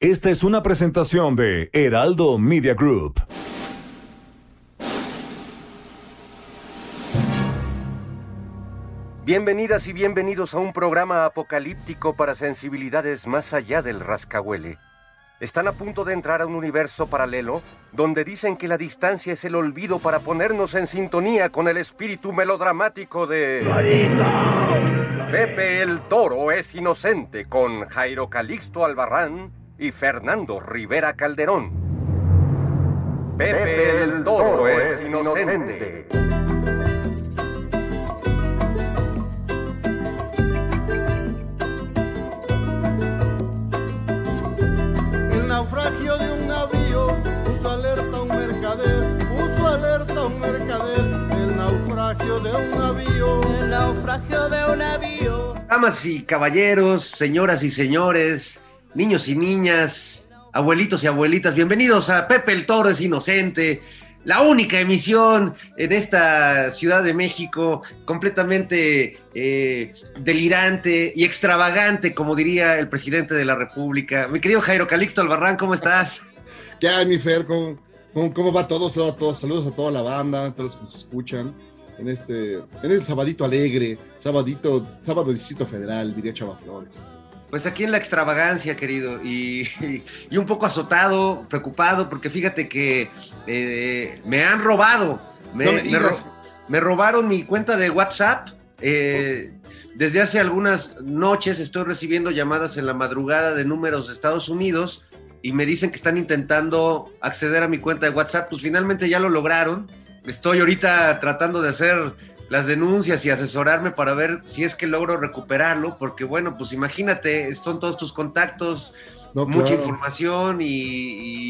Esta es una presentación de Heraldo Media Group. Bienvenidas y bienvenidos a un programa apocalíptico para sensibilidades más allá del rascahuele. Están a punto de entrar a un universo paralelo donde dicen que la distancia es el olvido para ponernos en sintonía con el espíritu melodramático de... Pepe el Toro es inocente con Jairo Calixto Albarrán y Fernando Rivera Calderón. Pepe, el Toro es inocente. El naufragio de un navío puso alerta a un mercader, puso alerta a un mercader. El naufragio de un navío. El naufragio de un navío. Damas y caballeros, señoras y señores, niños y niñas, abuelitos y abuelitas, bienvenidos a Pepe el Toro es Inocente, la única emisión en esta Ciudad de México completamente eh, delirante y extravagante, como diría el presidente de la República. Mi querido Jairo Calixto Albarrán, ¿cómo estás? ¿Qué hay, mi Fer? ¿Cómo, cómo, va todo? Saludos a todos, saludos a toda la banda, a todos los que nos escuchan. En este, en el sabadito alegre, sabadito, sábado Distrito Federal, diría Chava Flores. Pues aquí en la extravagancia, querido, y, y, un poco azotado, preocupado, porque fíjate que eh, me han robado. Me, No me me ro- digas. me robaron mi cuenta de WhatsApp. eh, desde hace algunas noches estoy recibiendo llamadas en la madrugada de números de Estados Unidos y me dicen que están intentando acceder a mi cuenta de WhatsApp. Pues finalmente ya lo lograron. Estoy ahorita tratando de hacer las denuncias y asesorarme para ver si es que logro recuperarlo, porque bueno, pues imagínate, son todos tus contactos, No, mucha claro. información y,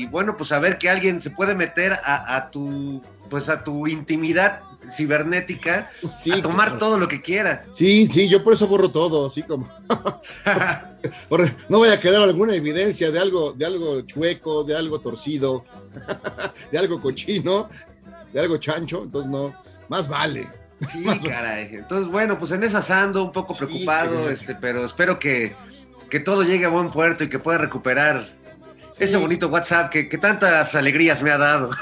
y, bueno, pues saber que alguien se puede meter a, a tu pues a tu intimidad cibernética Sí, a tomar claro. todo lo que quiera. Sí, sí, yo por eso borro todo, así como. No vaya a quedar alguna evidencia de algo, de algo chueco, de algo torcido, de algo cochino, de algo chancho, entonces no, más vale. Sí, caray. Entonces, bueno, pues en esas ando un poco preocupado, este, pero espero que, que todo llegue a buen puerto y que pueda recuperar Sí. ese bonito WhatsApp que, que tantas alegrías me ha dado.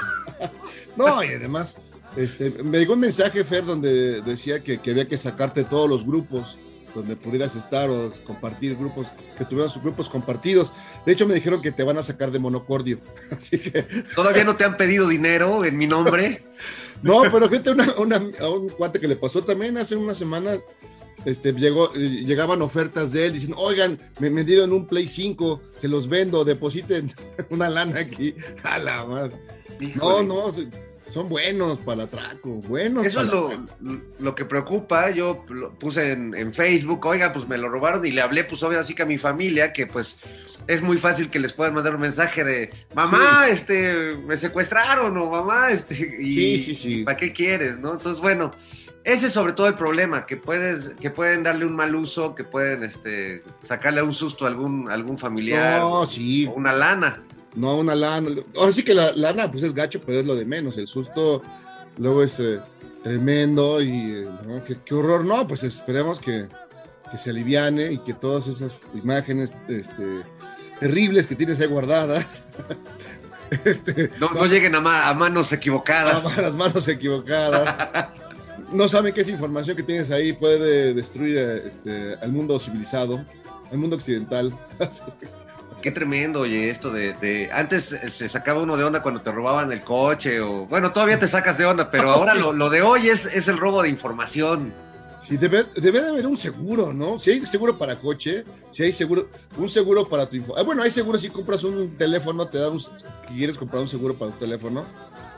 No, y además, este, me llegó un mensaje, Fer, donde decía que, que había que sacarte todos los grupos donde pudieras estar o compartir grupos, que tuvieran sus grupos compartidos. De hecho, me dijeron que te van a sacar de monocordio. Así que, Todavía no te han pedido dinero en mi nombre. no, pero fíjate una- una- a un cuate que le pasó también hace una semana. Este, llegó, llegaban ofertas de él diciendo, oigan, me, me dieron un Play 5, se los vendo, depositen una lana aquí. A la madre. No, Híjole. no, se- son buenos para el atraco, buenos. Eso es lo, lo que preocupa. Yo lo puse en, en Facebook, oiga, pues me lo robaron y le hablé, pues obvio, así que a mi familia, que pues es muy fácil que les puedan mandar un mensaje de mamá, este, me secuestraron o mamá, este, y Sí, sí, sí. ¿para qué quieres? ¿No? Entonces, bueno, ese es sobre todo el problema, que puedes, que pueden darle un mal uso, que pueden este, sacarle un susto a algún, algún familiar No, sí, o una lana. No una lana. Ahora sí que la lana, pues es gacho, pero es lo de menos. El susto luego es eh, tremendo y eh, ¿no? qué, qué horror. No, pues esperemos que, que se aliviane y que todas esas imágenes este, terribles que tienes ahí guardadas, este, No, no lleguen a, ma- a manos a- equivocadas. a las manos equivocadas. No saben que esa información que tienes ahí puede destruir eh, este, al mundo civilizado, al mundo occidental. Qué tremendo, oye, esto de, de- Antes se sacaba uno de onda cuando te robaban el coche o... Bueno, todavía te sacas de onda, pero ahora Sí. lo, lo de hoy es, es el robo de información. Sí, debe, debe de haber un seguro, ¿no? Si hay seguro para coche, si hay seguro, un seguro para tu. Ah, bueno, hay seguro si compras un teléfono, te dan un, si quieres comprar un seguro para tu teléfono,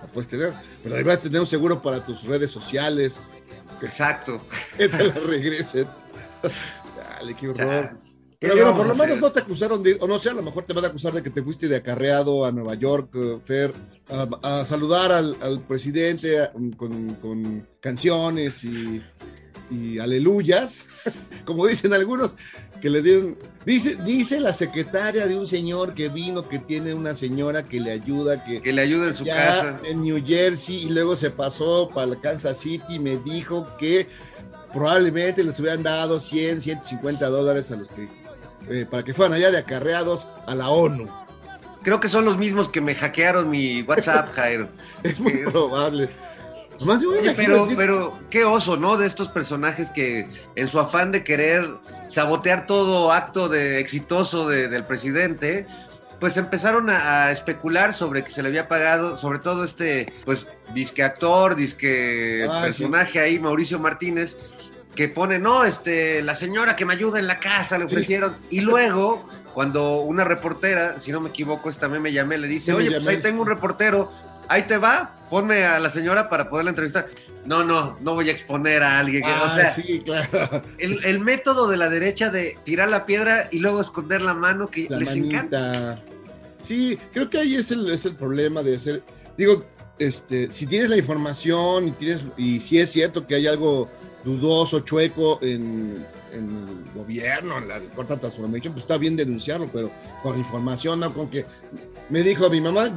lo puedes tener, pero deberías tener un seguro para tus redes sociales, Exacto. que te la regresen. Dale, qué horror. Ya. Pero bueno, por lo menos no te acusaron de, o no sé, a lo mejor te van a acusar de que te fuiste de acarreado a Nueva York, eh, Fer, a, saludar al, presidente con, con, canciones y, y aleluyas, como dicen algunos, que les dieron. Dice, dice la secretaria de un señor que vino, que tiene una señora que le ayuda, que, que le ayuda en su casa. En New Jersey, y luego se pasó para Kansas City y me dijo que probablemente les hubieran dado 100, 150 dólares a los que eh, para que fueran allá de acarreados a la ONU. Creo que son los mismos que me hackearon mi WhatsApp, Jairo. es muy probable. pero, pero qué oso, ¿no? De estos personajes que en su afán de querer sabotear todo acto de exitoso del presidente, pues empezaron a, especular sobre que se le había pagado, sobre todo este, pues, disque actor, disque personaje ahí, Mauricio Martínez, que pone, no, este, la señora que me ayuda en la casa, le ofrecieron. Y luego, cuando una reportera, si no me equivoco, esta también me llamé, le dice, oye, pues ahí tengo un reportero, ahí te va, ponme a la señora para poderla entrevistar. No, no, no voy a exponer a alguien. ah, sea, sí, claro. el, método de la derecha de tirar la piedra y luego esconder la mano que les encanta. Sí, creo que ahí es el, es el problema de hacer. Digo, este, si tienes la información y tienes, y si es cierto que hay algo dudoso, chueco en, el gobierno, en la corta transformación, pues está bien denunciarlo, pero con información, no con que me dijo mi mamá,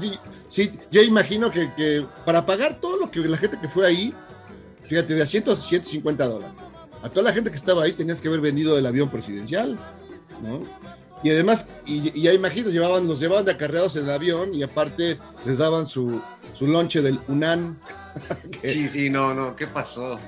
sí, yo imagino que, para pagar todo lo que la gente que fue ahí, fíjate, de 100, 150 dólares. A toda la gente que estaba ahí tenías que haber vendido el avión presidencial, ¿no? Y además, y, ya imagino, llevaban, los llevaban de acarreados en el avión y aparte les daban su, su lonche del UNAN. Sí, sí, no, no, ¿qué pasó?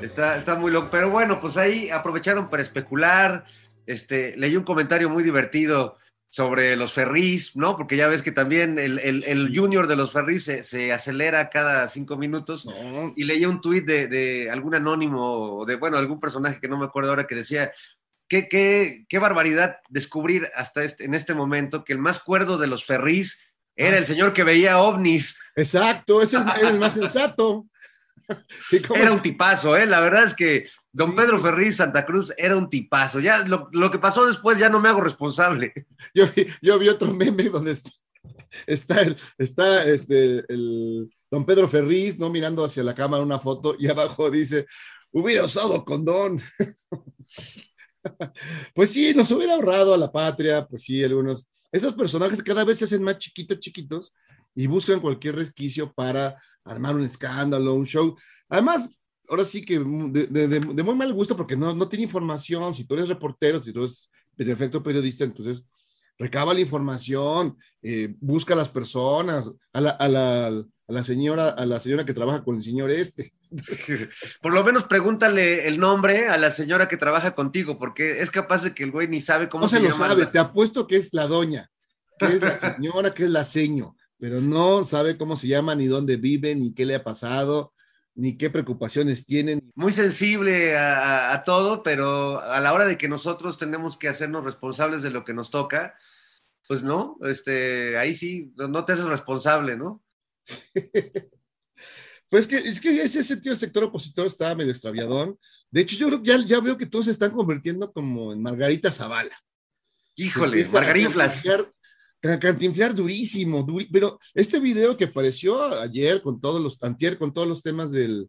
Está, está muy loco. Pero bueno, pues ahí aprovecharon para especular. Este, leí un comentario muy divertido sobre los ferries, ¿no? Porque ya ves que también el, el, junior de los ferries se, acelera cada cinco minutos. Y leí un tuit de, de, algún anónimo, de, bueno, algún personaje que no me acuerdo ahora, que decía, qué, qué, qué barbaridad descubrir hasta este, en este momento que el más cuerdo de los ferries era ah, el señor que veía ovnis. Exacto, es el, el más sensato. Era un tipazo, ¿eh? La verdad es que don Pedro Ferriz Santa Cruz era un tipazo. Ya lo, que pasó después ya no me hago responsable. Yo vi, yo vi otro meme donde está, está, el, está este, el don Pedro Ferriz, ¿no? Mirando hacia la cámara una foto y abajo dice, hubiera usado condón. Pues sí, nos hubiera ahorrado a la patria, pues sí, algunos. Esos personajes cada vez se hacen más chiquitos, chiquitos y buscan cualquier resquicio para armar un escándalo, un show. Además, ahora sí que de, muy mal gusto porque no, no tiene información. Si tú eres reportero, si tú eres perfecto periodista, entonces recaba la información, eh, busca a las personas, a la, a, la, a la, señora, a la señora que trabaja con el señor este. Por lo menos pregúntale el nombre a la señora que trabaja contigo, porque es capaz de que el güey ni sabe cómo no se, lo sabe, te apuesto que es la doña, que es la señora, que es la seño pero no sabe cómo se llama, ni dónde vive, ni qué le ha pasado, ni qué preocupaciones tienen. Muy sensible a, todo, pero a la hora de que nosotros tenemos que hacernos responsables de lo que nos toca, pues no, este, ahí sí, no te haces responsable, ¿no? pues que, es que ese sentido el sector opositor estaba medio extraviadón. De hecho, yo ya, ya veo que todos se están convirtiendo como en Margarita Zavala. Híjole, Margariflas cantinflar durísimo, pero este video que apareció ayer con todos los, antier con todos los temas del,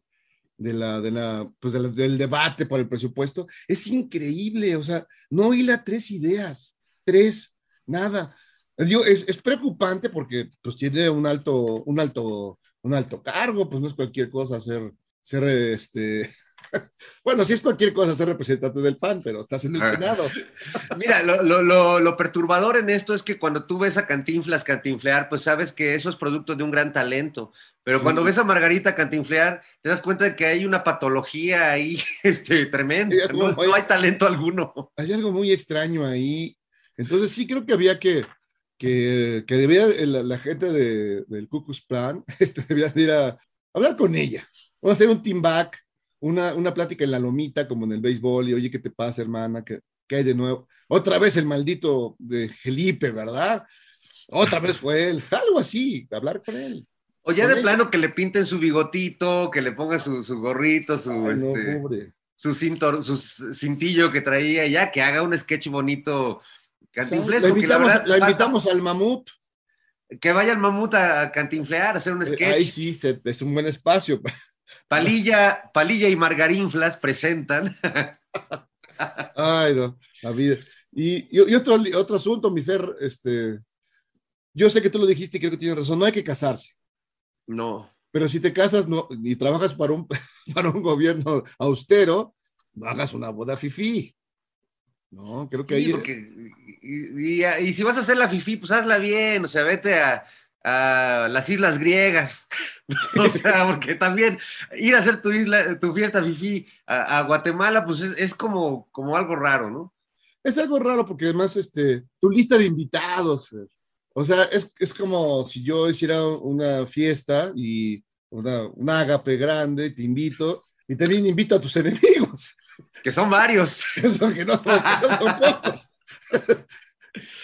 de de la, pues del debate por el presupuesto, es increíble, o sea, no hila tres ideas, tres, nada. Digo, es, es, preocupante porque pues tiene un alto, un alto, un alto cargo, pues no es cualquier cosa ser, ser este, bueno, si es cualquier cosa ser representante del PAN, pero estás en el ah. Senado. Mira, lo, perturbador en esto es que cuando tú ves a Cantinflas cantinflear, pues sabes que eso es producto de un gran talento. Pero cuando ves a Margarita cantinflear, te das cuenta de que hay una patología ahí este, tremenda. No, hay talento alguno. Hay algo muy extraño ahí. Entonces sí creo que había que, que, que debía la, gente del Ku Plan este, debía ir a hablar con ella. Vamos a hacer un team back una, una plática en la lomita, como en el béisbol, y oye, ¿qué te pasa, hermana? ¿Qué, hay de nuevo? Otra vez el maldito de Felipe, ¿verdad? Otra vez fue él, algo así, hablar con él. O ya de plano que le pinten su bigotito, que le ponga su, gorrito, su. este, su, cintor, su cintillo que traía ya, que haga un sketch bonito cantinflés. La invitamos, verdad, la invitamos al mamut. Que vaya el mamut a, cantinflear, a hacer un Eh, sketch. Ahí sí, se- es un buen espacio. Palilla, Palilla y Margarinflas presentan. Ay, no, la vida. Y, y- y otro, otro asunto, mi Fer, este, yo sé que tú lo dijiste y creo que tienes razón, no hay que casarse, No. pero si te casas no, y trabajas para un, para un gobierno austero, no hagas una boda fifí. No, creo que Sí, ahí... porque, y, y- y si vas a hacer la fifi, pues hazla bien, o sea, vete a, a las islas griegas. o sea, porque también ir a hacer tu isla, tu fiesta fifi a, a Guatemala, pues es, es como, como algo raro, ¿no? Es algo raro porque además, este, tu lista de invitados, Fer. O sea, es, es como si yo hiciera una fiesta y una, un ágape grande, te invito, y también invito a tus enemigos. Que son varios. Eso que no, que no son pocos.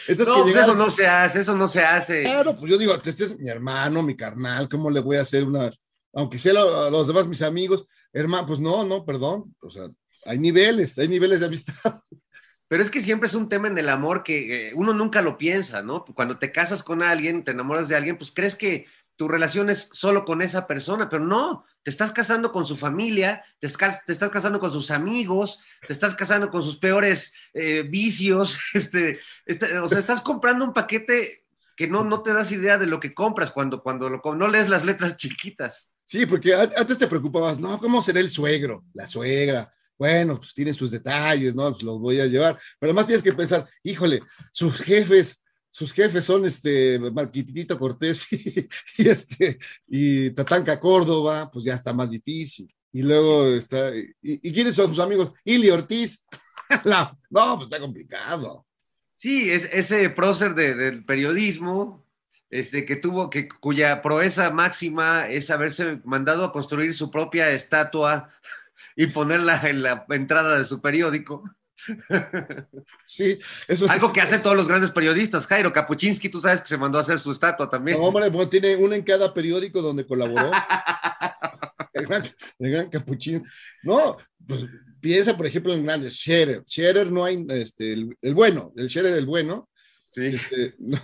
Entonces, No, que pues llegas- eso no se hace, eso no se hace. Claro, pues yo digo, este es mi hermano, mi carnal, ¿cómo le voy a hacer una, aunque sea lo- los demás mis amigos, hermano, pues no, no, perdón, o sea, hay niveles, hay niveles de amistad. Pero es que siempre es un tema en el amor que eh, uno nunca lo piensa, ¿no? Cuando te casas con alguien, te enamoras de alguien, pues crees que tu relación es solo con esa persona, pero no, te estás casando con su familia, te, estás casando con sus amigos, te estás casando con sus peores eh, vicios, este, este, o sea, estás comprando un paquete que no, no te das idea de lo que compras cuando, cuando lo, no lees las letras chiquitas. Sí, porque antes te preocupabas, no, ¿cómo será el suegro, la suegra? Bueno, pues tienen sus detalles, ¿no? Pues los voy a llevar. Pero además tienes que pensar, híjole, sus jefes, sus jefes son este Marquitito Cortés y, este y Tatanca Córdoba, pues ya está más difícil. Y luego está, y, quiénes son sus amigos? Ili Ortiz. No, pues está complicado. Sí, es, ese prócer de- del periodismo, este, que tuvo, que, cuya proeza máxima es haberse mandado a construir su propia estatua y ponerla en la entrada de su periódico. Sí, eso Algo que hacen todos los grandes periodistas. Jairo Kapuczynski, tú sabes que se mandó a hacer su estatua también. No, hombre, bueno, tiene una en cada periódico donde colaboró. el, gran, el gran capuchino. No, pues piensa, por ejemplo, en grandes Scherer. Scherer no hay, este, el, el bueno, el Scherer el bueno, Sí. este, no,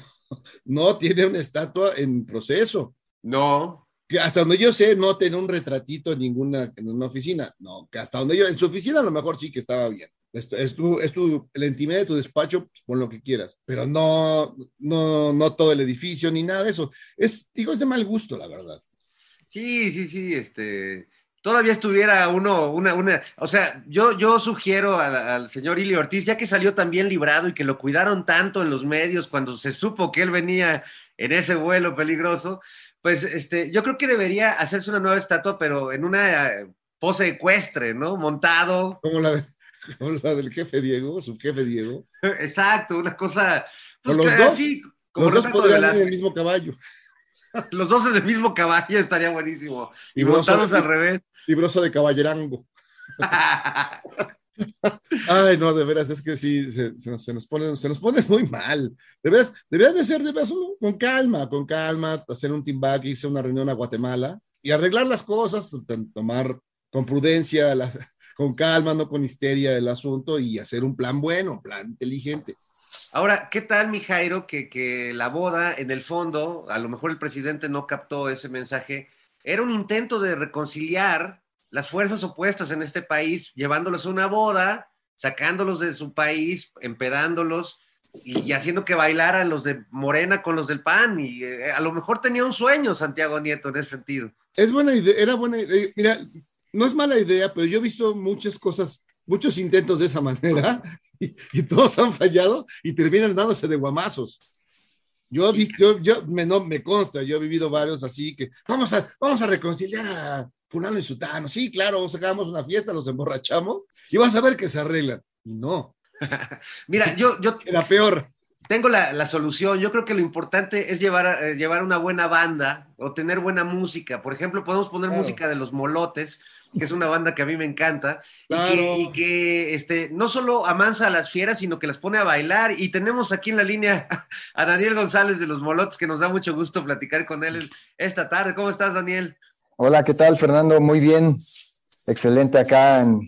no tiene una estatua en proceso. No, Que hasta donde yo sé, no tiene un retratito en ninguna en una oficina. No, que hasta donde yo, en su oficina a lo mejor sí que estaba bien. Es, es tu, es tu, la intimidad de tu despacho, pues, pon lo que quieras, pero no, no, no todo el edificio ni nada de eso. Es, digo, es de mal gusto, la verdad. Sí, sí, sí, este, todavía estuviera uno, una, una, o sea, yo, yo sugiero al, al señor Ili Ortiz, ya que salió tan bien librado y que lo cuidaron tanto en los medios cuando se supo que él venía en ese vuelo peligroso, pues, este, yo creo que debería hacerse una nueva estatua, pero en una eh, pose ecuestre, ¿no? Montado, Como la, como la del jefe Diego, su jefe Diego. exacto, una cosa, pues, Con los dos, como Los dos podrían ir en el mismo caballo. Los dos en el mismo caballo estaría buenísimo. Y, Y montados al revés. Libroso de caballerango. Ay, no, de veras, es que sí, se, se nos, se nos pone, se nos pone muy mal. De veras, deberías de ser, de veras, uno con calma, con calma, hacer un team back, a una reunión a Guatemala y arreglar las cosas, to- to- tomar con prudencia, la- con calma, no con histeria el asunto y hacer un plan bueno, un plan inteligente. Ahora, ¿qué tal, mi Jairo, que, que la boda, en el fondo, a lo mejor el presidente no captó ese mensaje, era un intento de reconciliar las fuerzas opuestas en este país, llevándolos a una boda, sacándolos de su país, empedándolos y, y haciendo que bailaran los de Morena con los del PAN. Y eh, a lo mejor tenía un sueño Santiago Nieto en ese sentido. Es buena idea, era buena idea. Mira, no es mala idea, pero yo he visto muchas cosas, muchos intentos de esa manera y, y todos han fallado y terminan dándose de guamazos. Yo, he visto, yo, yo me, no, me consta, yo he vivido varios así que vamos a, vamos a reconciliar a fulano y sutano. Sí, claro, sacamos una fiesta, los emborrachamos y vas a ver que se arreglan. Y no, Mira, yo, yo era peor. Tengo la, la solución. Yo creo que lo importante es llevar, eh, llevar una buena banda o tener buena música. Por ejemplo, podemos poner Claro. música de Los Molotes, que es una banda que a mí me encanta, Claro. y que, y que, este, no solo amansa a las fieras, sino que las pone a bailar. Y tenemos aquí en la línea a Daniel González de Los Molotes, que nos da mucho gusto platicar con él esta tarde. ¿Cómo estás, Daniel? Hola, ¿qué tal, Fernando? Muy bien. Excelente acá en,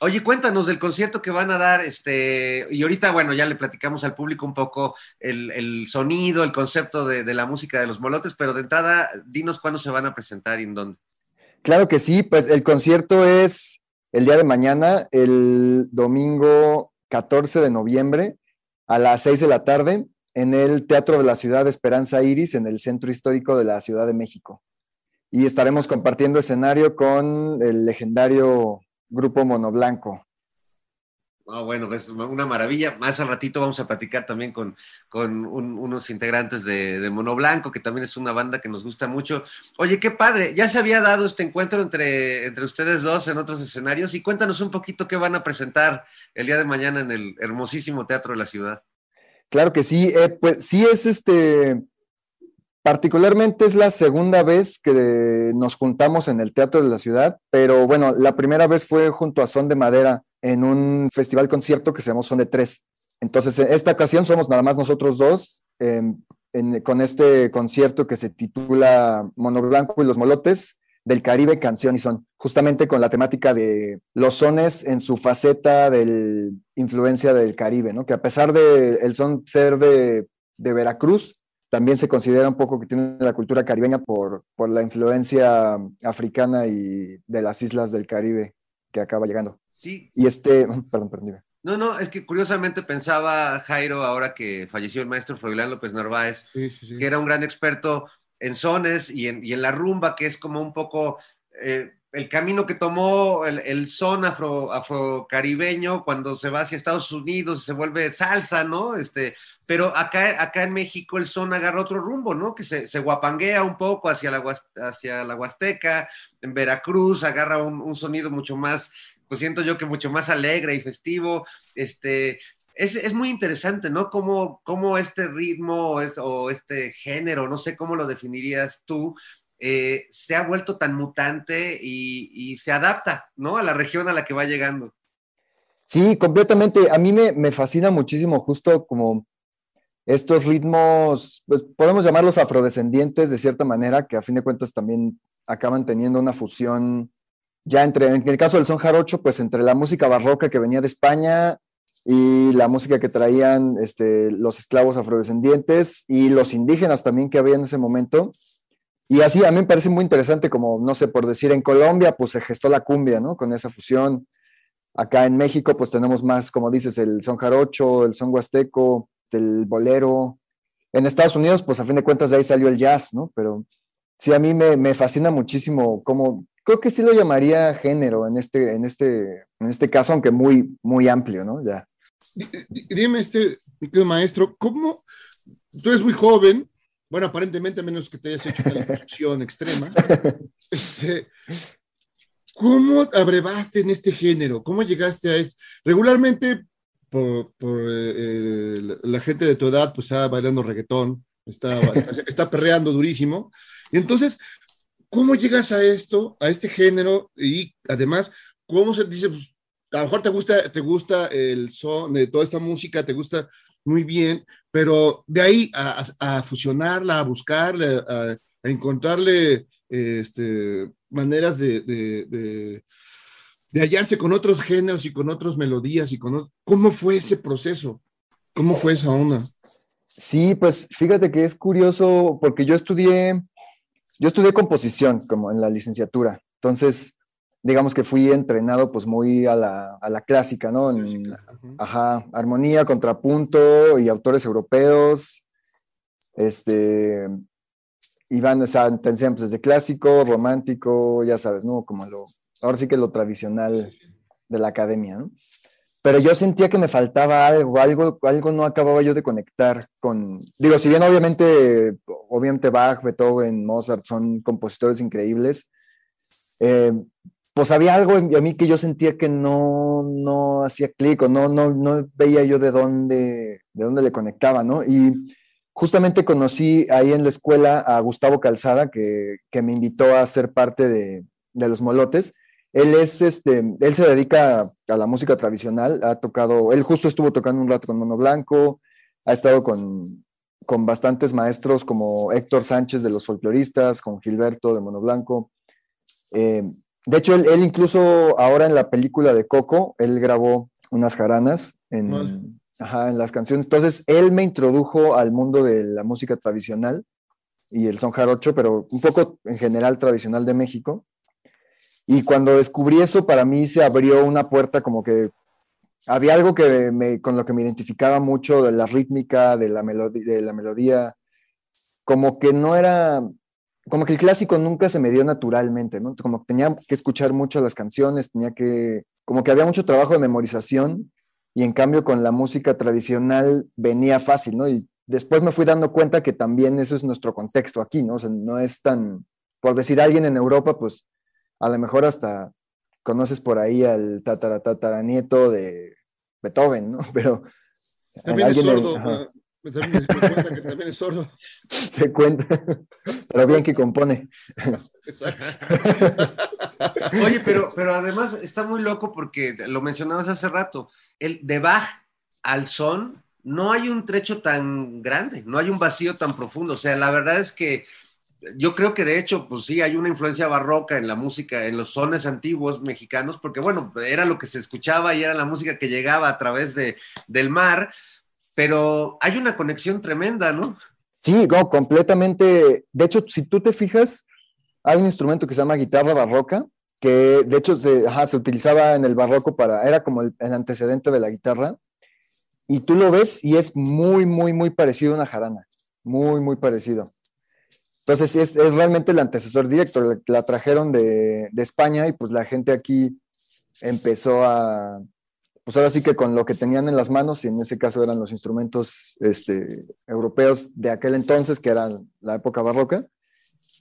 Oye, cuéntanos del concierto que van a dar, este, y ahorita, bueno, ya le platicamos al público un poco el, sonido, el concepto de, de, la música de los molotes, pero de entrada, dinos cuándo se van a presentar y en dónde. Claro que sí, pues el concierto es el día de mañana, el domingo 14 de noviembre, a las 6 de la tarde, en el Teatro de la Ciudad de Esperanza Iris, en el Centro Histórico de la Ciudad de México. Y estaremos compartiendo escenario con el legendario grupo Monoblanco. Ah, bueno, es una maravilla. Más al ratito vamos a platicar también con, con un, unos integrantes de, de Mono Blanco, que también es una banda que nos gusta mucho. Oye, qué padre. Ya se había dado este encuentro entre, entre ustedes dos en otros escenarios. Y cuéntanos un poquito qué van a presentar el día de mañana en el hermosísimo Teatro de la Ciudad. Claro que sí. Eh, pues sí es este. Particularmente es la segunda vez que nos juntamos en el Teatro de la Ciudad, pero bueno, la primera vez fue junto a Son de Madera en un festival concierto que se llamó Son de Tres. Entonces, en esta ocasión somos nada más nosotros dos en, con este concierto que se titula Mono Blanco y los Molotes del Caribe, canción y son, justamente con la temática de los sones en su faceta de influencia del Caribe. Que a pesar de el son ser de, de Veracruz, también se considera un poco que tiene la cultura caribeña por, por la influencia africana y de las islas del Caribe que acaba llegando. Sí. Y este, perdón, perdón. Dime. No, no, es que curiosamente pensaba Jairo, ahora que falleció el maestro Froilán López Narváez, Sí, sí, sí. que era un gran experto en sones y en, y en la rumba, que es como un poco eh, el camino que tomó el, son afro, afrocaribeño cuando se va hacia Estados Unidos, se vuelve salsa, ¿no? Este, pero acá, acá en México el son agarra otro rumbo, ¿no? Que se, se guapanguea un poco hacia la, hacia la Huasteca, en Veracruz agarra un, un sonido mucho más, pues siento yo que mucho más alegre y festivo, este, es, es, muy interesante, ¿no? Cómo, cómo este ritmo es, o este género, no sé cómo lo definirías tú, eh, se ha vuelto tan mutante y, se adapta, ¿no? A la región a la que va llegando. Sí, completamente. A mí me, me fascina muchísimo justo como estos ritmos, pues podemos llamarlos afrodescendientes de cierta manera, que a fin de cuentas también acaban teniendo una fusión ya entre, en el caso del son jarocho, pues entre la música barroca que venía de España y la música que traían este, los esclavos afrodescendientes y los indígenas también que había en ese momento. Y así a mí me parece muy interesante, como, no sé, por decir, en Colombia, pues se gestó la cumbia, ¿no? Con esa fusión. Acá en México, pues tenemos más, como dices, el son jarocho, el son huasteco, el bolero. En Estados Unidos, pues a fin de cuentas de ahí salió el jazz, ¿no? Pero sí, a mí me, fascina muchísimo cómo, creo que sí lo llamaría género en este, en este, en este caso, aunque muy, muy amplio, ¿no? Ya. Dime, este, mi querido maestro, ¿cómo tú eres muy joven? Bueno, aparentemente, a menos que te hayas hecho una instrucción extrema. Este, ¿Cómo abrevaste en este género? ¿Cómo llegaste a esto? Regularmente, por, por eh, la gente de tu edad, pues está bailando reggaetón, está, está, está perreando durísimo. Y entonces, ¿cómo llegas a esto, a este género? Y además, ¿cómo se dice? Pues, a lo mejor te gusta, te gusta el son de toda esta música, te gusta muy bien, pero de ahí a, fusionarla, a buscarla, a, encontrarle este, maneras de, de, hallarse con otros géneros y con otras melodías y con ¿cómo fue ese proceso? ¿Cómo fue esa onda? Sí, pues fíjate que es curioso porque yo estudié, yo estudié composición como en la licenciatura, entonces digamos que fui entrenado pues muy a la, a la clásica, ¿no? En, ajá, armonía, contrapunto y autores europeos, este, iban, o sea, enseñan pues desde clásico, romántico, ya sabes, ¿no? Como lo, ahora sí que lo tradicional de la academia, ¿no? Pero yo sentía que me faltaba algo, algo, algo no acababa yo de conectar con, digo, si bien obviamente, obviamente Bach, Beethoven, Mozart son compositores increíbles, eh, pues había algo en mí que yo sentía que no, no hacía clic o no, no, no veía yo de dónde, de dónde le conectaba, ¿no? Y justamente conocí ahí en la escuela a Gustavo Calzada, que, que me invitó a ser parte de, de, los molotes. Él es, este, él se dedica a la música tradicional, ha tocado, él justo estuvo tocando un rato con Mono Blanco, ha estado con, con bastantes maestros como Héctor Sánchez de los folcloristas, con Gilberto de Mono Blanco. Eh, De hecho, él, él incluso ahora en la película de Coco, él grabó unas jaranas en, Vale. ajá, en las canciones. Entonces, él me introdujo al mundo de la música tradicional y el son jarocho, pero un poco en general tradicional de México. Y cuando descubrí eso, para mí se abrió una puerta como que había algo que me, con lo que me identificaba mucho de la rítmica, de la, melodía, de la melodía, como que no era, como que el clásico nunca se me dio naturalmente, ¿no? Como que tenía que escuchar mucho las canciones, tenía que, como que había mucho trabajo de memorización y en cambio con la música tradicional venía fácil, ¿no? Y después me fui dando cuenta que también eso es nuestro contexto aquí, ¿no? O sea, no es tan, por decir alguien en Europa, pues a lo mejor hasta conoces por ahí al tatara, tataranieto de Beethoven, ¿no? Pero También es sordo. También me cuenta que también es sordo. se cuenta, pero bien que compone. Exacto. Oye, pero, pero además está muy loco porque lo mencionabas hace rato. El de Bach al son no hay un trecho tan grande, no hay un vacío tan profundo. O sea, la verdad es que yo creo que de hecho, pues sí, hay una influencia barroca en la música, en los sones antiguos mexicanos, porque bueno, era lo que se escuchaba y era la música que llegaba a través de, del mar, pero hay una conexión tremenda, ¿no? Sí, no, completamente. De hecho, si tú te fijas, hay un instrumento que se llama guitarra barroca, que de hecho se, utilizaba en el barroco para, era como el, antecedente de la guitarra, y tú lo ves y es muy, muy, muy parecido a una jarana, muy, muy parecido. Entonces es, es realmente el antecesor directo, la, la trajeron de, de España y pues la gente aquí empezó a, pues ahora sí que con lo que tenían en las manos, y en ese caso eran los instrumentos este, europeos de aquel entonces, que eran la época barroca,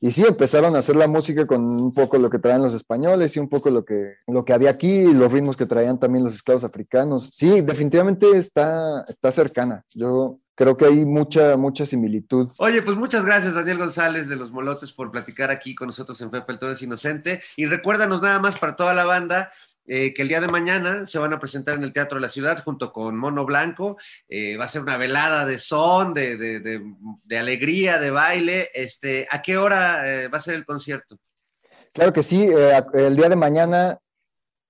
y sí, empezaron a hacer la música con un poco lo que traían los españoles y un poco lo que, lo que había aquí, y los ritmos que traían también los esclavos africanos. Sí, definitivamente está, está cercana. Yo creo que hay mucha, mucha similitud. Oye, pues muchas gracias, Daniel González de Los Molotes, por platicar aquí con nosotros en Pepe el Todo es Inocente. Y recuérdanos nada más para toda la banda eh, que el día de mañana se van a presentar en el Teatro de la Ciudad junto con Mono Blanco. Eh, va a ser una velada de son, de, de, de, de alegría, de baile. Este, ¿A qué hora eh, va a ser el concierto? Claro que sí, el día de mañana,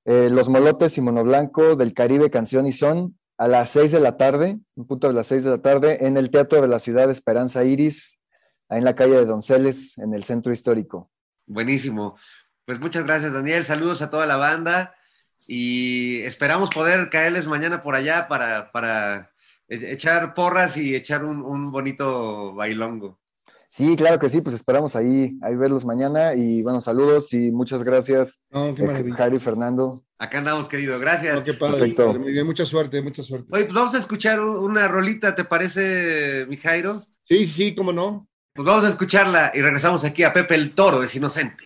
Los Molotes y Mono Blanco del Caribe Canción y Son a las seis de la tarde, un punto de las seis de la tarde, en el Teatro de la Ciudad Esperanza Iris, en la calle de Donceles, en el centro histórico. Buenísimo. Pues muchas gracias, Daniel. Saludos a toda la banda y esperamos poder caerles mañana por allá para, para e-, echar porras y echar un, un, bonito bailongo. Sí, claro que sí, pues esperamos ahí, ahí verlos mañana y bueno, saludos y muchas gracias, no, eh, Jairo y Fernando. Acá andamos, querido, gracias. No, qué padre. Perfecto. Mucha suerte, mucha suerte. Oye, pues vamos a escuchar una rolita, ¿te parece, mi Jairo? Sí, sí, cómo no. Pues vamos a escucharla y regresamos aquí a Pepe el Toro, es inocente.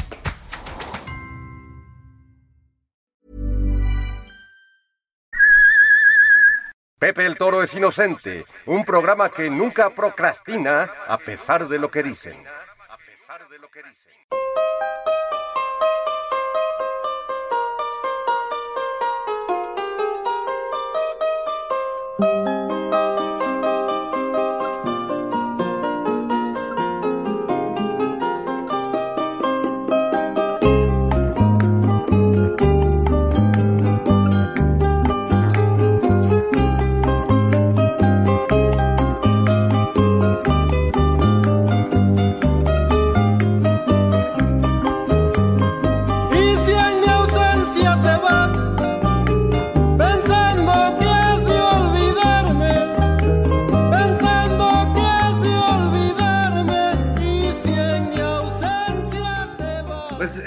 Pepe el Toro es inocente, un programa que nunca procrastina a pesar de lo que dicen.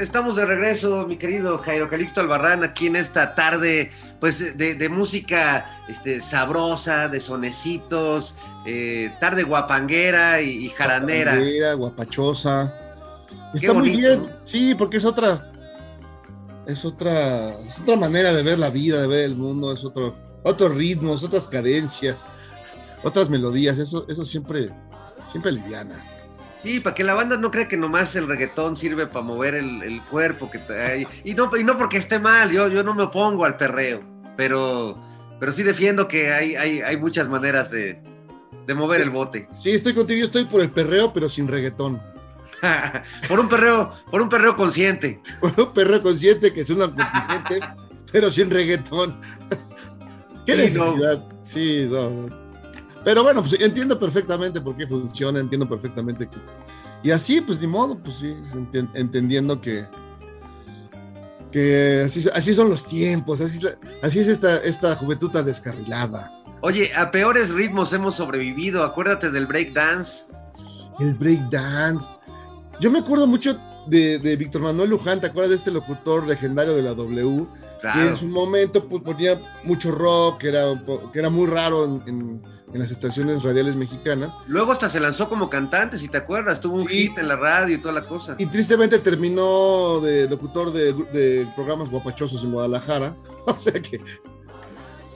Estamos de regreso, mi querido Jairo Calixto Albarrán, aquí en esta tarde, pues de, de música este, sabrosa, de sonecitos, eh, tarde guapanguera y, y jaranera. Guapanguera, guapachosa. Está muy bien, ¿no? sí, porque es otra, es otra, es otra manera de ver la vida, de ver el mundo, es otro, otros ritmos, otras cadencias, otras melodías, eso, eso siempre, siempre liviana. Sí, para que la banda no cree que nomás el reggaetón sirve para mover el, el cuerpo que trae. Y no, y no porque esté mal, yo, yo no me opongo al perreo, pero, pero sí defiendo que hay, hay, hay muchas maneras de, de mover el bote. Sí, estoy contigo, yo estoy por el perreo, pero sin reggaetón. por un perreo, por un perreo consciente. Por un perreo consciente que es una contingente, pero sin reggaetón. ¿Qué Sí, no. necesidad? Sí, no. Pero bueno, pues entiendo perfectamente por qué funciona, entiendo perfectamente que... Y así, pues ni modo, pues sí, entendiendo que... Que así, así son los tiempos, así, así es esta, esta juventud tan descarrilada. Oye, a peores ritmos hemos sobrevivido. Acuérdate del breakdance. El breakdance. Yo me acuerdo mucho de, de Víctor Manuel Luján, ¿te acuerdas de este locutor legendario de la W? que Claro. en su momento pues, ponía mucho rock, que era, que era muy raro en, en- en las estaciones radiales mexicanas. Luego hasta se lanzó como cantante, si te acuerdas. Tuvo un Sí. hit en la radio y toda la cosa. Y tristemente terminó de locutor de, programas guapachosos en Guadalajara. O sea que,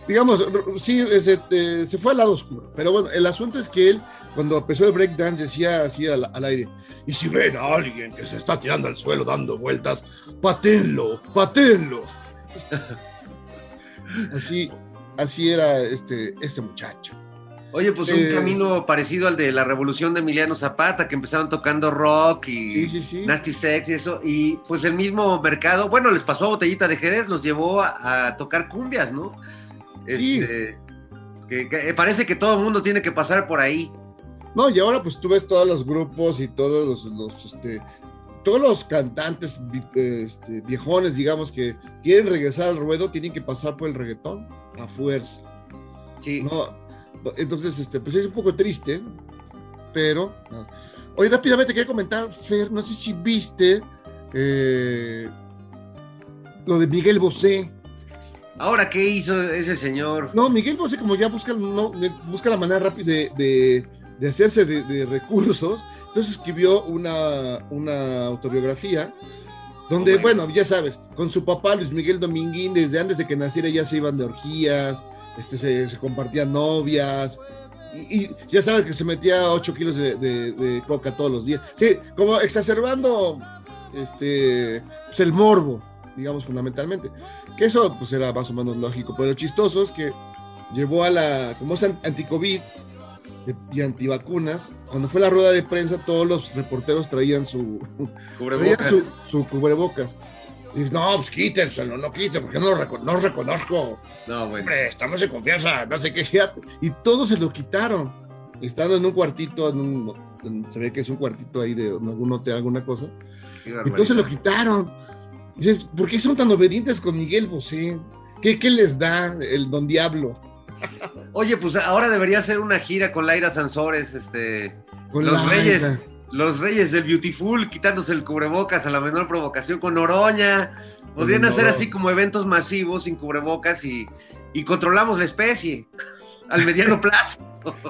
digamos, sí, se, eh, se fue al lado oscuro. Pero bueno, el asunto es que él, cuando empezó el breakdance, decía así al, al aire, y si ven a alguien que se está tirando al suelo dando vueltas, patenlo, patenlo. así, así era este, este muchacho. Oye, pues un Eh. camino parecido al de la revolución de Emiliano Zapata, que empezaron tocando rock y Sí, sí, sí. Nasty Sex y eso. Y pues el mismo mercado, bueno, les pasó a Botellita de Jerez, los llevó a, a tocar cumbias, ¿no? Sí. Este, que, que parece que todo el mundo tiene que pasar por ahí. No, y ahora pues tú ves todos los grupos y todos los, los, este, todos los cantantes eh, este, viejones, digamos, que quieren regresar al ruedo, tienen que pasar por el reggaetón a fuerza. Sí. ¿no? Entonces, este, pues es un poco triste, pero... no. Oye, rápidamente quería comentar, Fer, no sé si viste eh, lo de Miguel Bosé. Ahora, ¿qué hizo ese señor? No, Miguel Bosé como ya busca, no, busca la manera rápida de, de- de hacerse de, de recursos, entonces escribió una, una autobiografía donde, Oh, bueno. bueno, ya sabes, con su papá Luis Miguel Dominguín, desde antes de que naciera ya se iban de orgías, este, se, se compartían novias, y, y ya sabes que se metía 8 kilos de, de- de coca todos los días. Sí, como exacerbando este, pues, el morbo, digamos, fundamentalmente. Que eso pues era más o menos lógico, pero lo chistoso es que llevó a la, como es an- anti-COVID y antivacunas, cuando fue la rueda de prensa todos los reporteros traían su, traían Cubrebocas. su, su cubrebocas. Y dices, no, pues quítenselo, no quiten, porque no lo reco- no lo reconozco. No, bueno. Hombre, estamos en confianza, no sé qué. Y todos se lo quitaron. Estando en un cuartito, en un- en- se ve que es un cuartito ahí de algún hotel, alguna cosa. Entonces lo quitaron. Dices, ¿por qué son tan obedientes con Miguel Bosé? ¿Qué, qué les da el don Diablo? Oye, pues ahora debería ser una gira con Laira Sansores, este, Con los la- reyes, los reyes del Beautiful, quitándose el cubrebocas a la menor provocación con Oroña. Podrían hacer así como eventos masivos sin cubrebocas y, y controlamos la especie al mediano plazo.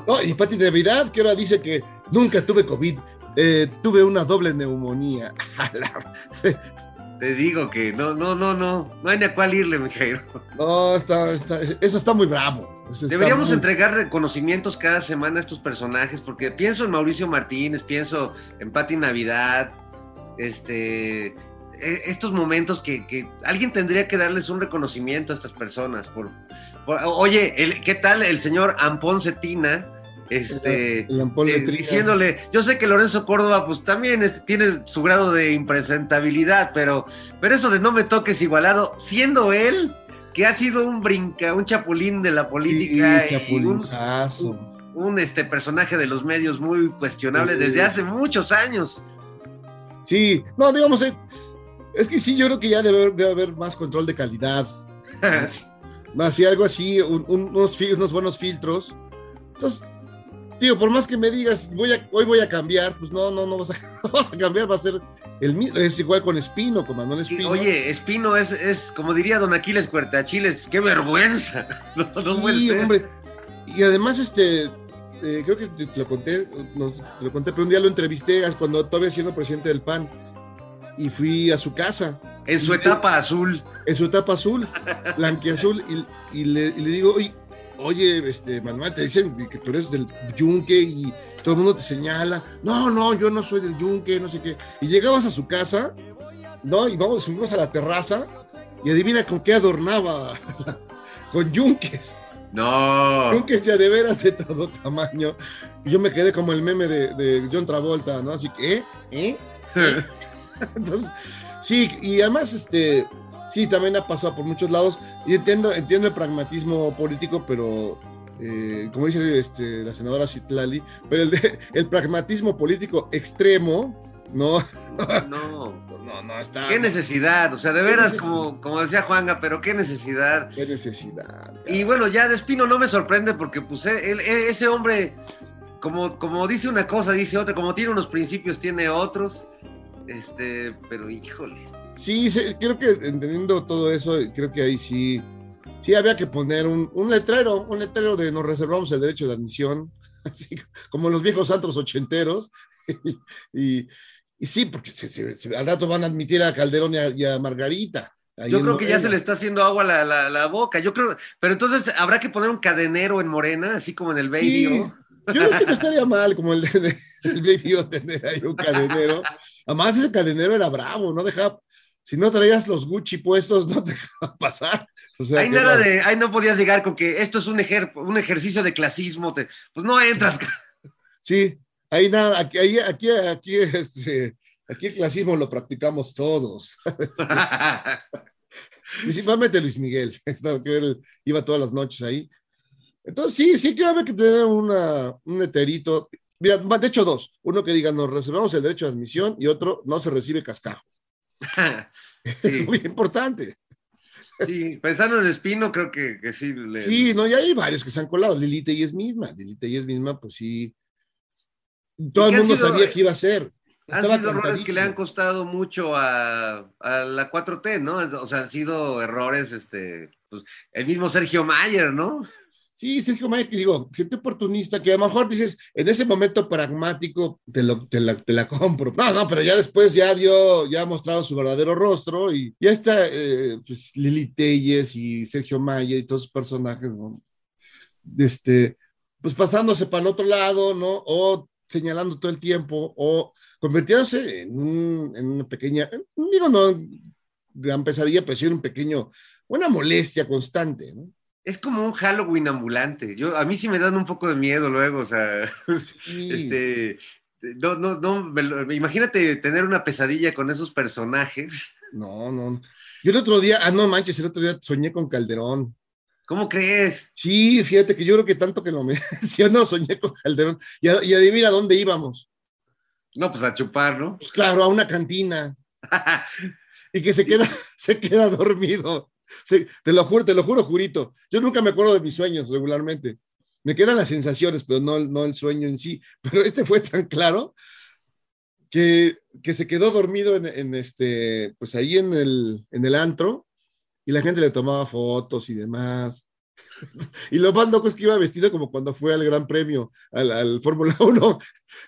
Oh, y Pati Navidad, que ahora dice que nunca tuve COVID, eh, tuve una doble neumonía. Te digo que no, no, no, no, no hay ni a cuál irle, Mijairo. No, está, está- eso está muy bravo. Eso Deberíamos muy- entregar reconocimientos cada semana a estos personajes, porque pienso en Mauricio Martínez, pienso en Pati Navidad, este, e- estos momentos que, que alguien tendría que darles un reconocimiento a estas personas. Por, por- oye, el- ¿qué tal el señor Ampón Cetina? Este, eh, diciéndole, yo sé que Lorenzo Córdoba pues también es- tiene su grado de impresentabilidad, pero, pero eso de no me toques igualado, siendo él que ha sido un brinca, un chapulín de la política y un, este personaje de los medios muy cuestionable Sí. desde hace muchos años. Sí, no, digamos, eh, es que sí, yo creo que ya debe, haber- debe haber más control de calidad. Más si algo así, un- un- unos, unos buenos filtros. Entonces, digo, por más que me digas, voy a, hoy voy a cambiar, pues no, no, no vas a, no vas a cambiar, va a ser el mismo. Es igual con Espino, con Manuel Espino. Oye, Espino es, es, como diría don Aquiles Cuertachiles, qué vergüenza. No, no Sí, hombre. Y además, este, eh, creo que te, te lo conté, nos- te lo conté, pero un día lo entrevisté cuando todavía siendo presidente del PAN y fui a su casa En su etapa azul. en su etapa azul, blanquiazul, y, y, le, y le digo, oye, oye, este, Manuel, te dicen que tú eres del yunque y todo el mundo te señala, no, no, yo no soy del yunque, no sé qué. Y llegabas a su casa, ¿no? Y vamos, subimos a la terraza y adivina con qué adornaba, con yunques. No. Yunques ya de veras de todo tamaño. Y yo me quedé como el meme de, de John Travolta, ¿no? Así que, ¿eh? ¿eh? Entonces, sí, y además, este, sí, también ha pasado por muchos lados. Y entiendo, entiendo el pragmatismo político, pero eh, como dice este, la senadora Citlali, pero el, de- el pragmatismo político extremo, no, No. no, no está. Qué necesidad, o sea, de veras, como, como decía Juanga, pero qué necesidad. Qué necesidad. Y bueno, ya de Espino no me sorprende porque pues él- él- ese hombre, como, como dice una cosa, dice otra, como tiene unos principios, tiene otros. Este, pero híjole. Sí, sí, creo que entendiendo todo eso, creo que ahí sí, sí había que poner un, un letrero, un letrero de nos reservamos el derecho de admisión, así como los viejos antros ochenteros. y, y sí, porque se- se- se- al rato van a admitir a Calderón y a, y a Margarita. Yo creo que ya se le está haciendo agua la, la- la boca. Yo creo, pero entonces habrá que poner un cadenero en Morena, así como en el Sí, Baby. yo creo que no estaría mal como el el Baby O tener ahí un cadenero. Además, ese cadenero era bravo, no dejaba, si no traías los Gucci puestos, no te dejaba pasar. O sea, Hay nada de, ahí no podías llegar con que esto es un, ejer- un ejercicio de clasismo. te- pues no entras. Sí, ahí nada, aquí, aquí, aquí, este, aquí el clasismo lo practicamos todos. Principalmente Luis Miguel, que él iba todas las noches ahí. Entonces, sí, sí que va a haber que tener una, un leterito. Mira, de hecho, dos. Uno que diga, nos reservamos el derecho de admisión y otro, no se recibe cascajo. Sí. Muy importante. Sí, pensando en Espino, creo que, que sí. le- Sí, no, y hay varios que se han colado. Lili Tellez misma, Lili Tellez misma, pues sí. Todo ¿Y el mundo sido- sabía que iba a ser. Han Estaba sido errores que le han costado mucho a, a la 4T, ¿no? O sea, han sido errores, este, pues, el mismo Sergio Mayer, ¿no? Sí, Sergio Mayer, que digo, gente oportunista que a lo mejor dices, en ese momento pragmático te, lo, te, la, te la compro. No, no, pero ya después ya dio, ya ha mostrado su verdadero rostro y ya está eh, pues, Lili Telles y Sergio Mayer y todos esos personajes, ¿no? Este, pues pasándose para el otro lado, ¿no? O señalando todo el tiempo, o convirtiéndose en, un, en una pequeña, digo, no gran pesadilla, pero sí en un pequeño, una molestia constante, ¿no? Es como un Halloween ambulante. Yo, a mí sí me dan un poco de miedo luego, o sea, Sí. este, no, no, no, imagínate tener una pesadilla con esos personajes. No, no. Yo el otro día, ah, no manches, el otro día soñé con Calderón. ¿Cómo crees? Sí, fíjate que yo creo que tanto que lo menciono, soñé con Calderón. Y, a- y adivina dónde íbamos. No, pues a chupar, ¿no? Pues claro, a una cantina. y que se queda, se queda dormido. Se- te lo juro, te lo juro, jurito. Yo nunca me acuerdo de mis sueños regularmente. Me quedan las sensaciones, pero no, no el sueño en sí. Pero este fue tan claro que, que se quedó dormido en, en este, pues ahí en el, en el antro y la gente le tomaba fotos y demás. Y lo más loco es que iba vestido como cuando fue al Gran Premio, al, al Fórmula 1.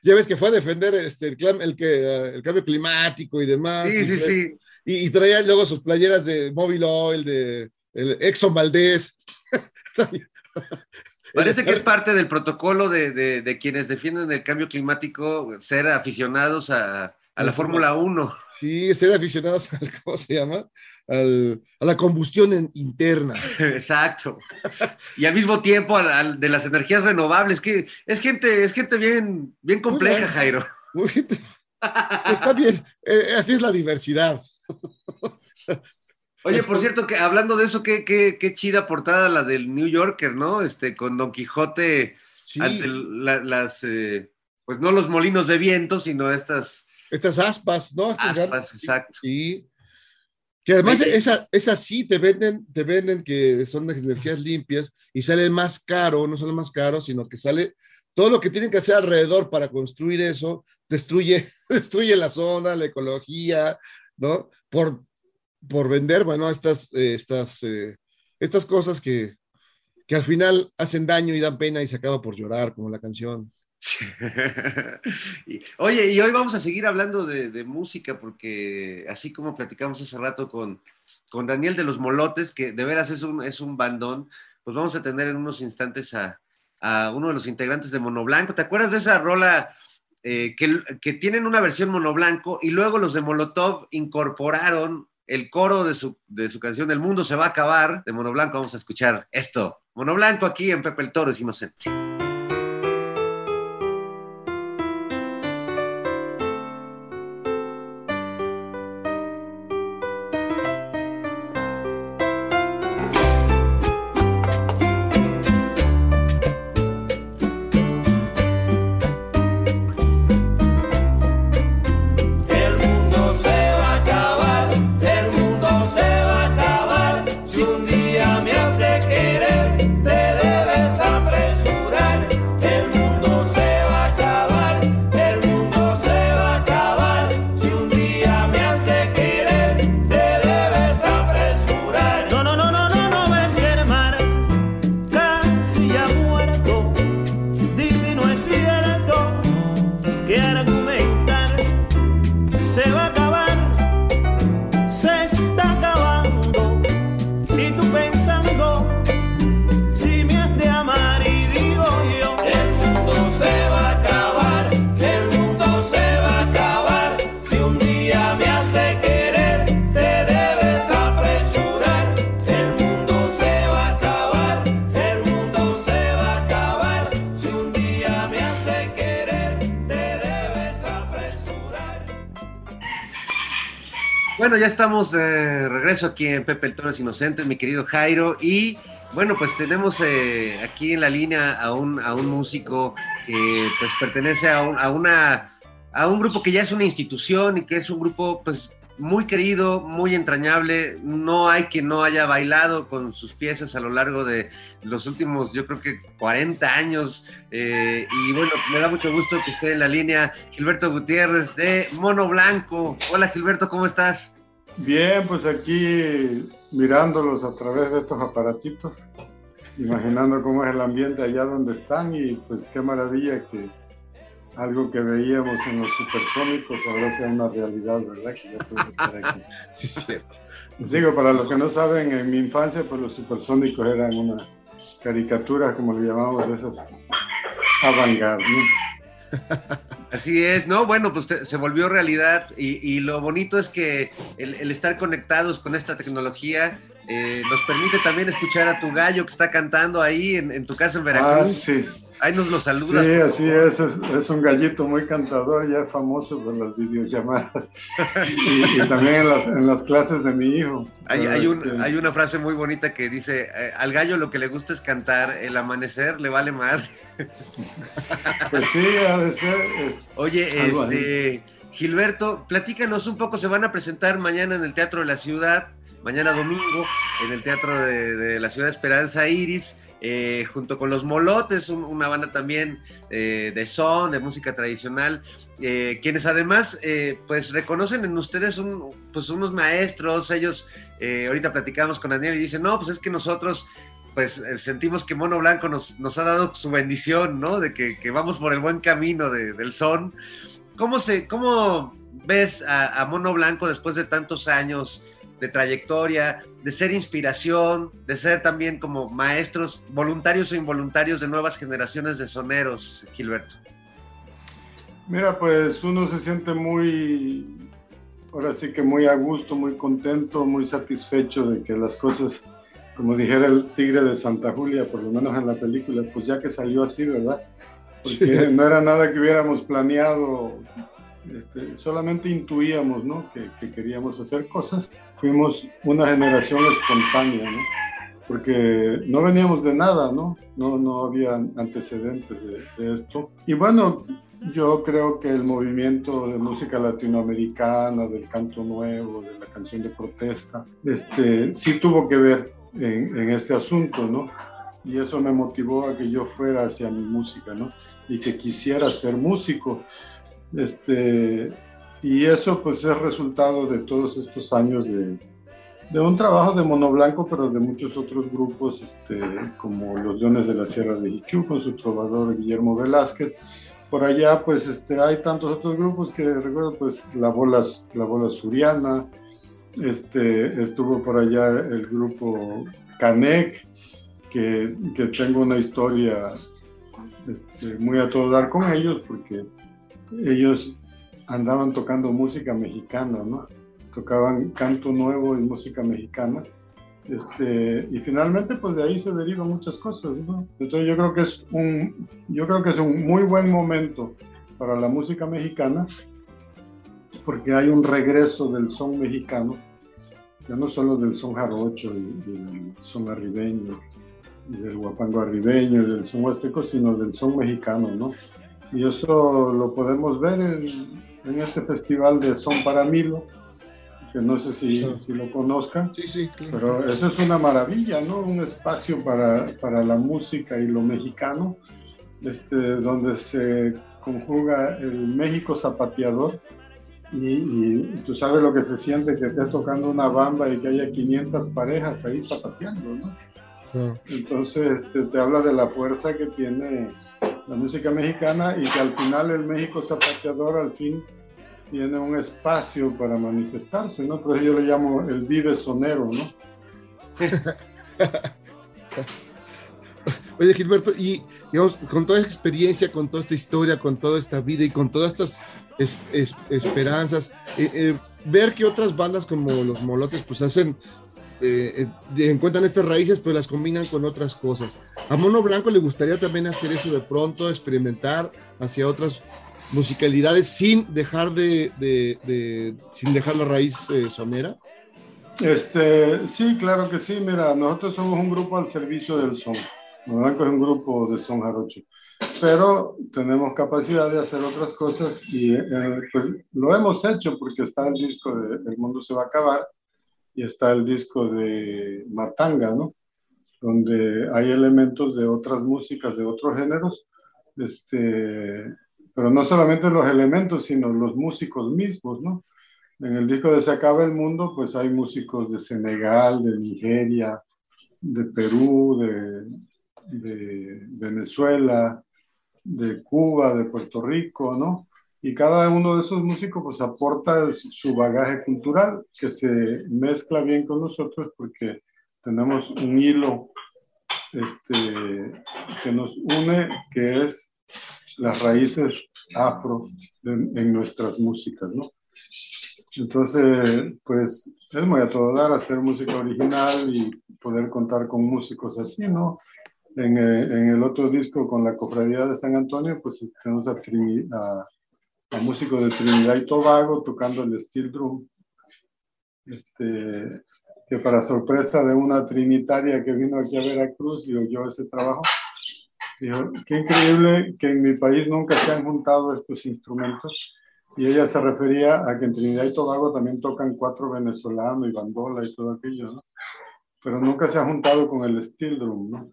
Ya ves que fue a defender este, el, clam- el, que, eh, el cambio climático y demás. Sí, y, sí, sí. y, y traía luego sus playeras de Móvil Oil, de el Exxon Valdez. Parece que es parte del protocolo de, de- de quienes defienden el cambio climático ser aficionados a, a la Fórmula 1. Sí, ser aficionados al, ¿cómo se llama? Al- a la combustión en- interna. Exacto. Y al mismo tiempo al- al de las energías renovables, que es gente, es gente bien, bien compleja, bien. Jairo. Muy bien. Está bien, eh, así es la diversidad. Oye, por cierto, que hablando de eso, qué, qué, qué chida portada la del New Yorker, ¿no? Este, con Don Quijote Sí, ante la- las, eh, pues no los molinos de viento, sino estas estas aspas, ¿no? Estas aspas, ganas, exacto. Y que además Oye. esa, sí te venden, te venden que son de energías limpias y sale más caro, no solo más caro, sino que sale todo lo que tienen que hacer alrededor para construir eso, destruye, destruye la zona, la ecología, ¿no? Por, por vender, bueno, estas, eh, estas, eh, estas cosas que, que al final hacen daño y dan pena y se acaba por llorar, como la canción. Oye, y hoy vamos a seguir hablando de, de música, porque así como platicamos hace rato con, con Daniel de los Molotes, que de veras es un, es un bandón, pues vamos a tener en unos instantes a, a uno de los integrantes de Monoblanco. ¿Te acuerdas de esa rola eh, que, que tienen una versión Monoblanco y luego los de Molotov incorporaron el coro de su, de su canción El mundo se va a acabar de Monoblanco? Vamos a escuchar esto. Monoblanco aquí en Pepe el Toro es inocente. Bueno, ya estamos de regreso aquí en Pepe el Toro es Inocente, mi querido Jairo. Y bueno, pues tenemos eh, aquí en la línea a un, a un músico que pues pertenece a, un, a, una, a un grupo que ya es una institución y que es un grupo pues muy querido, muy entrañable. No hay quien no haya bailado con sus piezas a lo largo de los últimos, yo creo que 40 años. Eh, y bueno, me da mucho gusto que esté en la línea Gilberto Gutiérrez de Mono Blanco. Hola Gilberto, ¿cómo estás? Bien, pues aquí mirándolos a través de estos aparatitos, imaginando cómo es el ambiente allá donde están y pues qué maravilla que algo que veíamos en los supersónicos ahora sea una realidad, ¿verdad? Que ya podemos estar aquí. Sí, cierto. Digo, para los que no saben, en mi infancia pues los supersónicos eran una caricatura, como le llamamos, de esas avant-garde, ¿no? Así es, ¿no? Bueno, pues te- se volvió realidad y, y lo bonito es que el, el estar conectados con esta tecnología eh, nos permite también escuchar a tu gallo que está cantando ahí en, en tu casa en Ah, Veracruz. sí. Ahí nos lo saludas. Sí, así es, es, es un gallito muy cantador, ya famoso por las videollamadas y, y también en las, en las clases de mi hijo. Hay, hay, un- Este, hay una frase muy bonita que dice, eh, al gallo lo que le gusta es cantar, el amanecer le vale madre. Pues sí, ha de ser. es- Oye, Algo este, Gilberto, platícanos un poco, se van a presentar mañana en el Teatro de la Ciudad, mañana domingo, en el Teatro de, de la Ciudad de Esperanza Iris, eh, junto con Los Molotes, un- una banda también eh, de son, de música tradicional, eh, quienes además pues reconocen en ustedes pues unos maestros, ellos, ahorita platicamos con Daniel y dicen, no, pues es que nosotros pues sentimos que Mono Blanco nos, ha dado su bendición, ¿no? De que, vamos por el buen camino de- del son. ¿Cómo, se, cómo ves a Mono Blanco después de tantos años de trayectoria, de ser inspiración, de ser también como maestros voluntarios o involuntarios de nuevas generaciones de soneros, Gilberto? Mira, pues uno se siente muy, ahora sí que muy a gusto, muy contento, muy satisfecho de que las cosas, como dijera el tigre de Santa Julia, por lo menos en la película, pues ya que salió así, ¿verdad? Porque no era nada que hubiéramos planeado, este, solamente intuíamos, ¿no? Que, que queríamos hacer cosas. Fuimos una generación espontánea, ¿no? Porque no veníamos de nada, ¿no? No, no había antecedentes de, de esto. Y bueno, yo creo que el movimiento de música latinoamericana, del canto nuevo, de la canción de protesta, este, sí tuvo que ver en, en este asunto, ¿no? Y eso me motivó a que yo fuera hacia mi música, ¿no? Y que quisiera ser músico. Este, y eso pues es resultado de todos estos años de, de un trabajo de Mono Blanco, pero de muchos otros grupos, este, como los Leones de la Sierra de Hichú, con su trovador Guillermo Velázquez. Por allá, pues, este, hay tantos otros grupos que recuerdo, pues, la bola, la bola Suriana, este, estuvo por allá el grupo Canec, que, que tengo una historia este, muy a todo dar con ellos, porque ellos andaban tocando música mexicana, ¿no? Tocaban canto nuevo y música mexicana. Este, y finalmente, pues de ahí se derivan muchas cosas, ¿no? Entonces yo creo que es un, yo creo que es un muy buen momento para la música mexicana, porque hay un regreso del son mexicano, ya no solo del son jarocho y, y del son arribeño, y del guapango arribeño, y del son huasteco, sino del son mexicano, ¿no? Y eso lo podemos ver en, en este festival de Son para Milo, que no sé si, si lo conozcan, Sí, sí, claro. pero eso es una maravilla, ¿no? Un espacio para, para la música y lo mexicano, este, donde se conjuga el México zapateador. Y, y tú sabes lo que se siente que estés tocando una bamba y que haya 500 parejas ahí zapateando, ¿no? Entonces te, te habla de la fuerza que tiene la música mexicana y que al final el México zapateador al fin tiene un espacio para manifestarse, ¿no? Por eso yo le llamo el vive sonero, ¿no? Oye, Gilberto, y digamos, con toda esa experiencia, con toda esta historia, con toda esta vida y con todas estas es- es- esperanzas, eh, eh, ver que otras bandas como los Molotes, pues hacen, eh, eh, encuentran estas raíces, pero las combinan con otras cosas. A Mono Blanco le gustaría también hacer eso de pronto, experimentar hacia otras musicalidades sin dejar de, de- de- sin dejar la raíz eh, sonera. Este, sí, claro que sí. Mira, nosotros somos un grupo al servicio del son. Blanco es un grupo de son jarocho. Pero tenemos capacidad de hacer otras cosas y eh, pues lo hemos hecho porque está el disco de El mundo se va a acabar y está el disco de Matanga, ¿no? Donde hay elementos de otras músicas, de otros géneros, este, pero no solamente los elementos, sino los músicos mismos, ¿no? En el disco de Se acaba el mundo, pues hay músicos de Senegal, de Nigeria, de Perú, de, de Venezuela, de Cuba, de Puerto Rico, ¿no? Y cada uno de esos músicos pues aporta su bagaje cultural que se mezcla bien con nosotros porque tenemos un hilo este, que nos une, que es las raíces afro en, nuestras músicas, ¿no? Entonces, pues es muy a todo dar hacer música original y poder contar con músicos así, ¿no? En, eh, en el otro disco con la Cofradía de San Antonio, pues tenemos a, a, a músicos de Trinidad y Tobago tocando el steel drum. Este, que para sorpresa de una trinitaria que vino aquí a Veracruz y oyó ese trabajo, dijo, qué increíble que en mi país nunca se han juntado estos instrumentos y ella se refería a que en Trinidad y Tobago también tocan cuatro venezolanos y bandola y todo aquello, ¿no? Pero nunca se ha juntado con el steel drum, ¿no?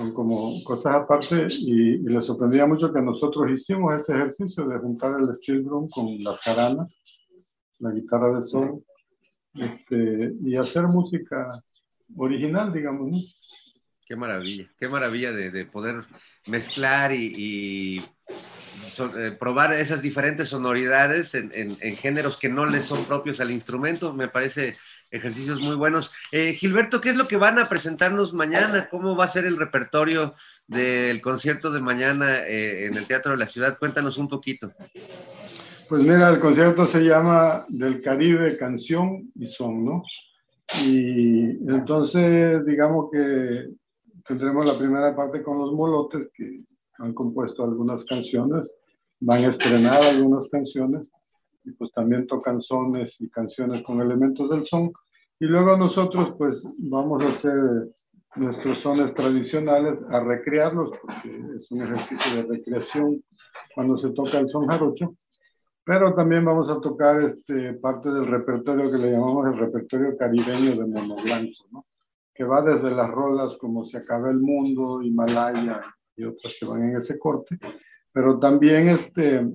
Son como cosas aparte y, y sorprendía mucho que nosotros hicimos ese ejercicio de juntar el steel drum con las jaranas, la guitarra de sol, este, y hacer música original, digamos, ¿no? Qué maravilla, qué maravilla de, de poder mezclar y, y so- eh, probar esas diferentes sonoridades en, en- en géneros que no les son propios al instrumento. Me parece ejercicios muy buenos. Eh, Gilberto, ¿qué es lo que van a presentarnos mañana? ¿Cómo va a ser el repertorio del concierto de mañana eh, en el Teatro de la Ciudad? Cuéntanos un poquito. Pues mira, el concierto se llama Del Caribe, Canción y Son, ¿no? Y entonces, digamos que tendremos la primera parte con los molotes que han compuesto algunas canciones, van a estrenar algunas canciones y pues también tocan sones y canciones con elementos del son. Y luego nosotros pues vamos a hacer nuestros sones tradicionales, a recrearlos, porque es un ejercicio de recreación cuando se toca el son jarocho. Pero también vamos a tocar este, parte del repertorio que le llamamos el repertorio caribeño de Mono Blanco, ¿no? que va desde las rolas como Se acaba el mundo, Himalaya y otras que van en ese corte, pero también este,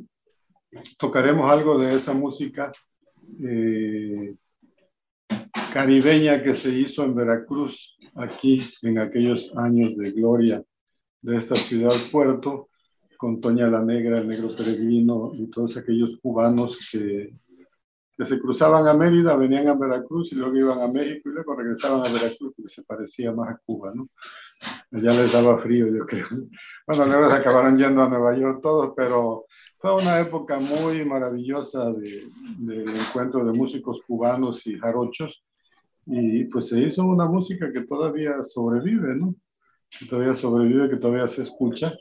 tocaremos algo de esa música eh, caribeña que se hizo en Veracruz, aquí en aquellos años de gloria de esta ciudad puerto, con Toña la Negra, el Negro Peregrino y todos aquellos cubanos que, que se cruzaban a Mérida, venían a Veracruz y luego iban a México y luego regresaban a Veracruz porque se parecía más a Cuba, ¿no? Allá les daba frío, yo creo. Bueno, luego se acabaron yendo a Nueva York todos, pero fue una época muy maravillosa de, de encuentro de músicos cubanos y jarochos y pues se hizo una música que todavía sobrevive, ¿no? Que todavía sobrevive, que todavía se escucha.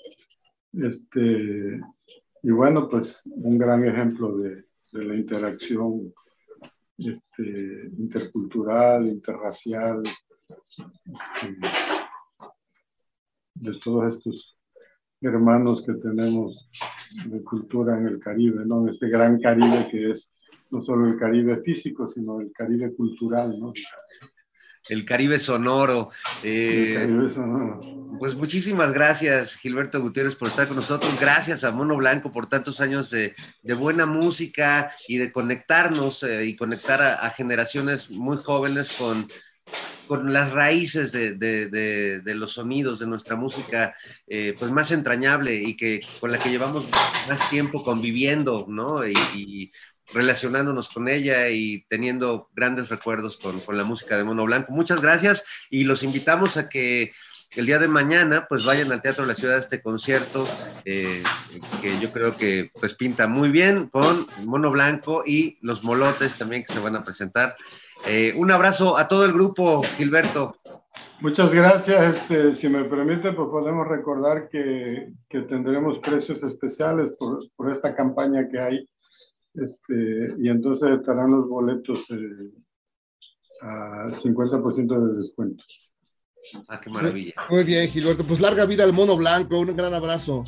Este, y bueno, pues un gran ejemplo de, de la interacción este, intercultural, interracial, este, de todos estos hermanos que tenemos de cultura en el Caribe, ¿no? En este gran Caribe que es no solo el Caribe físico, sino el Caribe cultural, ¿no? El Caribe Sonoro. eh, El Caribe sonoro. Pues muchísimas gracias, Gilberto Gutiérrez, por estar con nosotros. Gracias a Mono Blanco por tantos años de, de buena música y de conectarnos eh, y conectar a, a generaciones muy jóvenes con, con las raíces de, los sonidos de nuestra música, eh, pues más entrañable y que con la que llevamos más tiempo conviviendo, ¿no? Y, relacionándonos con ella y teniendo grandes recuerdos con, con la música de Mono Blanco. Muchas gracias y los invitamos a que el día de mañana pues vayan al Teatro de la Ciudad a este concierto eh, que yo creo que pues pinta muy bien con Mono Blanco y los Molotes también que se van a presentar. Eh, un abrazo a todo el grupo, Gilberto. Muchas gracias. Este, si me permite, pues podemos recordar que, que tendremos precios especiales por, por esta campaña que hay. Este, y entonces estarán los boletos eh, a 50% de descuento. Ah, qué maravilla. Muy bien, Gilberto. Pues larga vida al mono blanco. Un gran abrazo.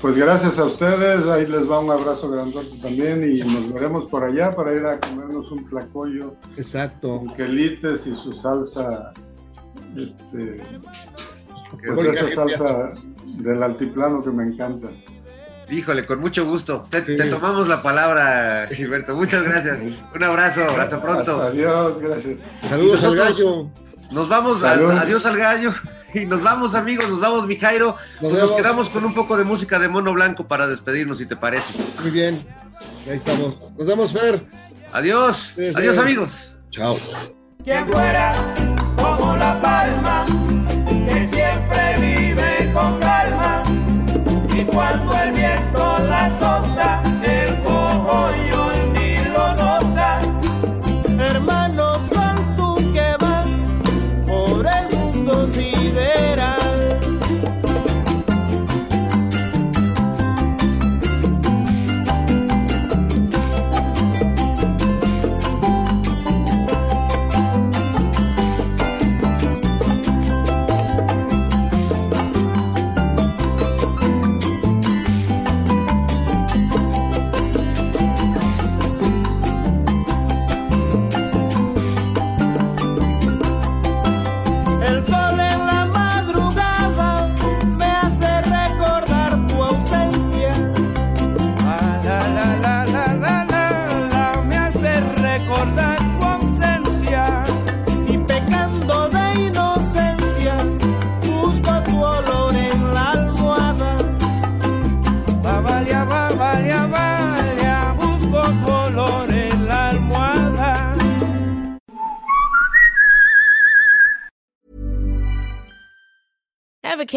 Pues gracias a ustedes. Ahí les va un abrazo grandote también y nos veremos por allá para ir a comernos un tlacoyo Exacto. con quelites y su salsa. Este, pues esa salsa del altiplano que me encanta. Híjole, con mucho gusto. Te, te tomamos la palabra, Gilberto. Muchas gracias. Un abrazo. Hasta pronto. Adiós, gracias. Saludos al gallo. Nos vamos, a- adiós al gallo. Y nos vamos, amigos, nos vamos, mi Jairo. Nos quedamos con un poco de música de mono blanco para despedirnos, si te parece. Muy bien. Ahí estamos. Nos vemos, Fer. Adiós. Sí, sí. Adiós, amigos. Chao. quien fuera como la palma, que siempre vive con calma. Y cuando el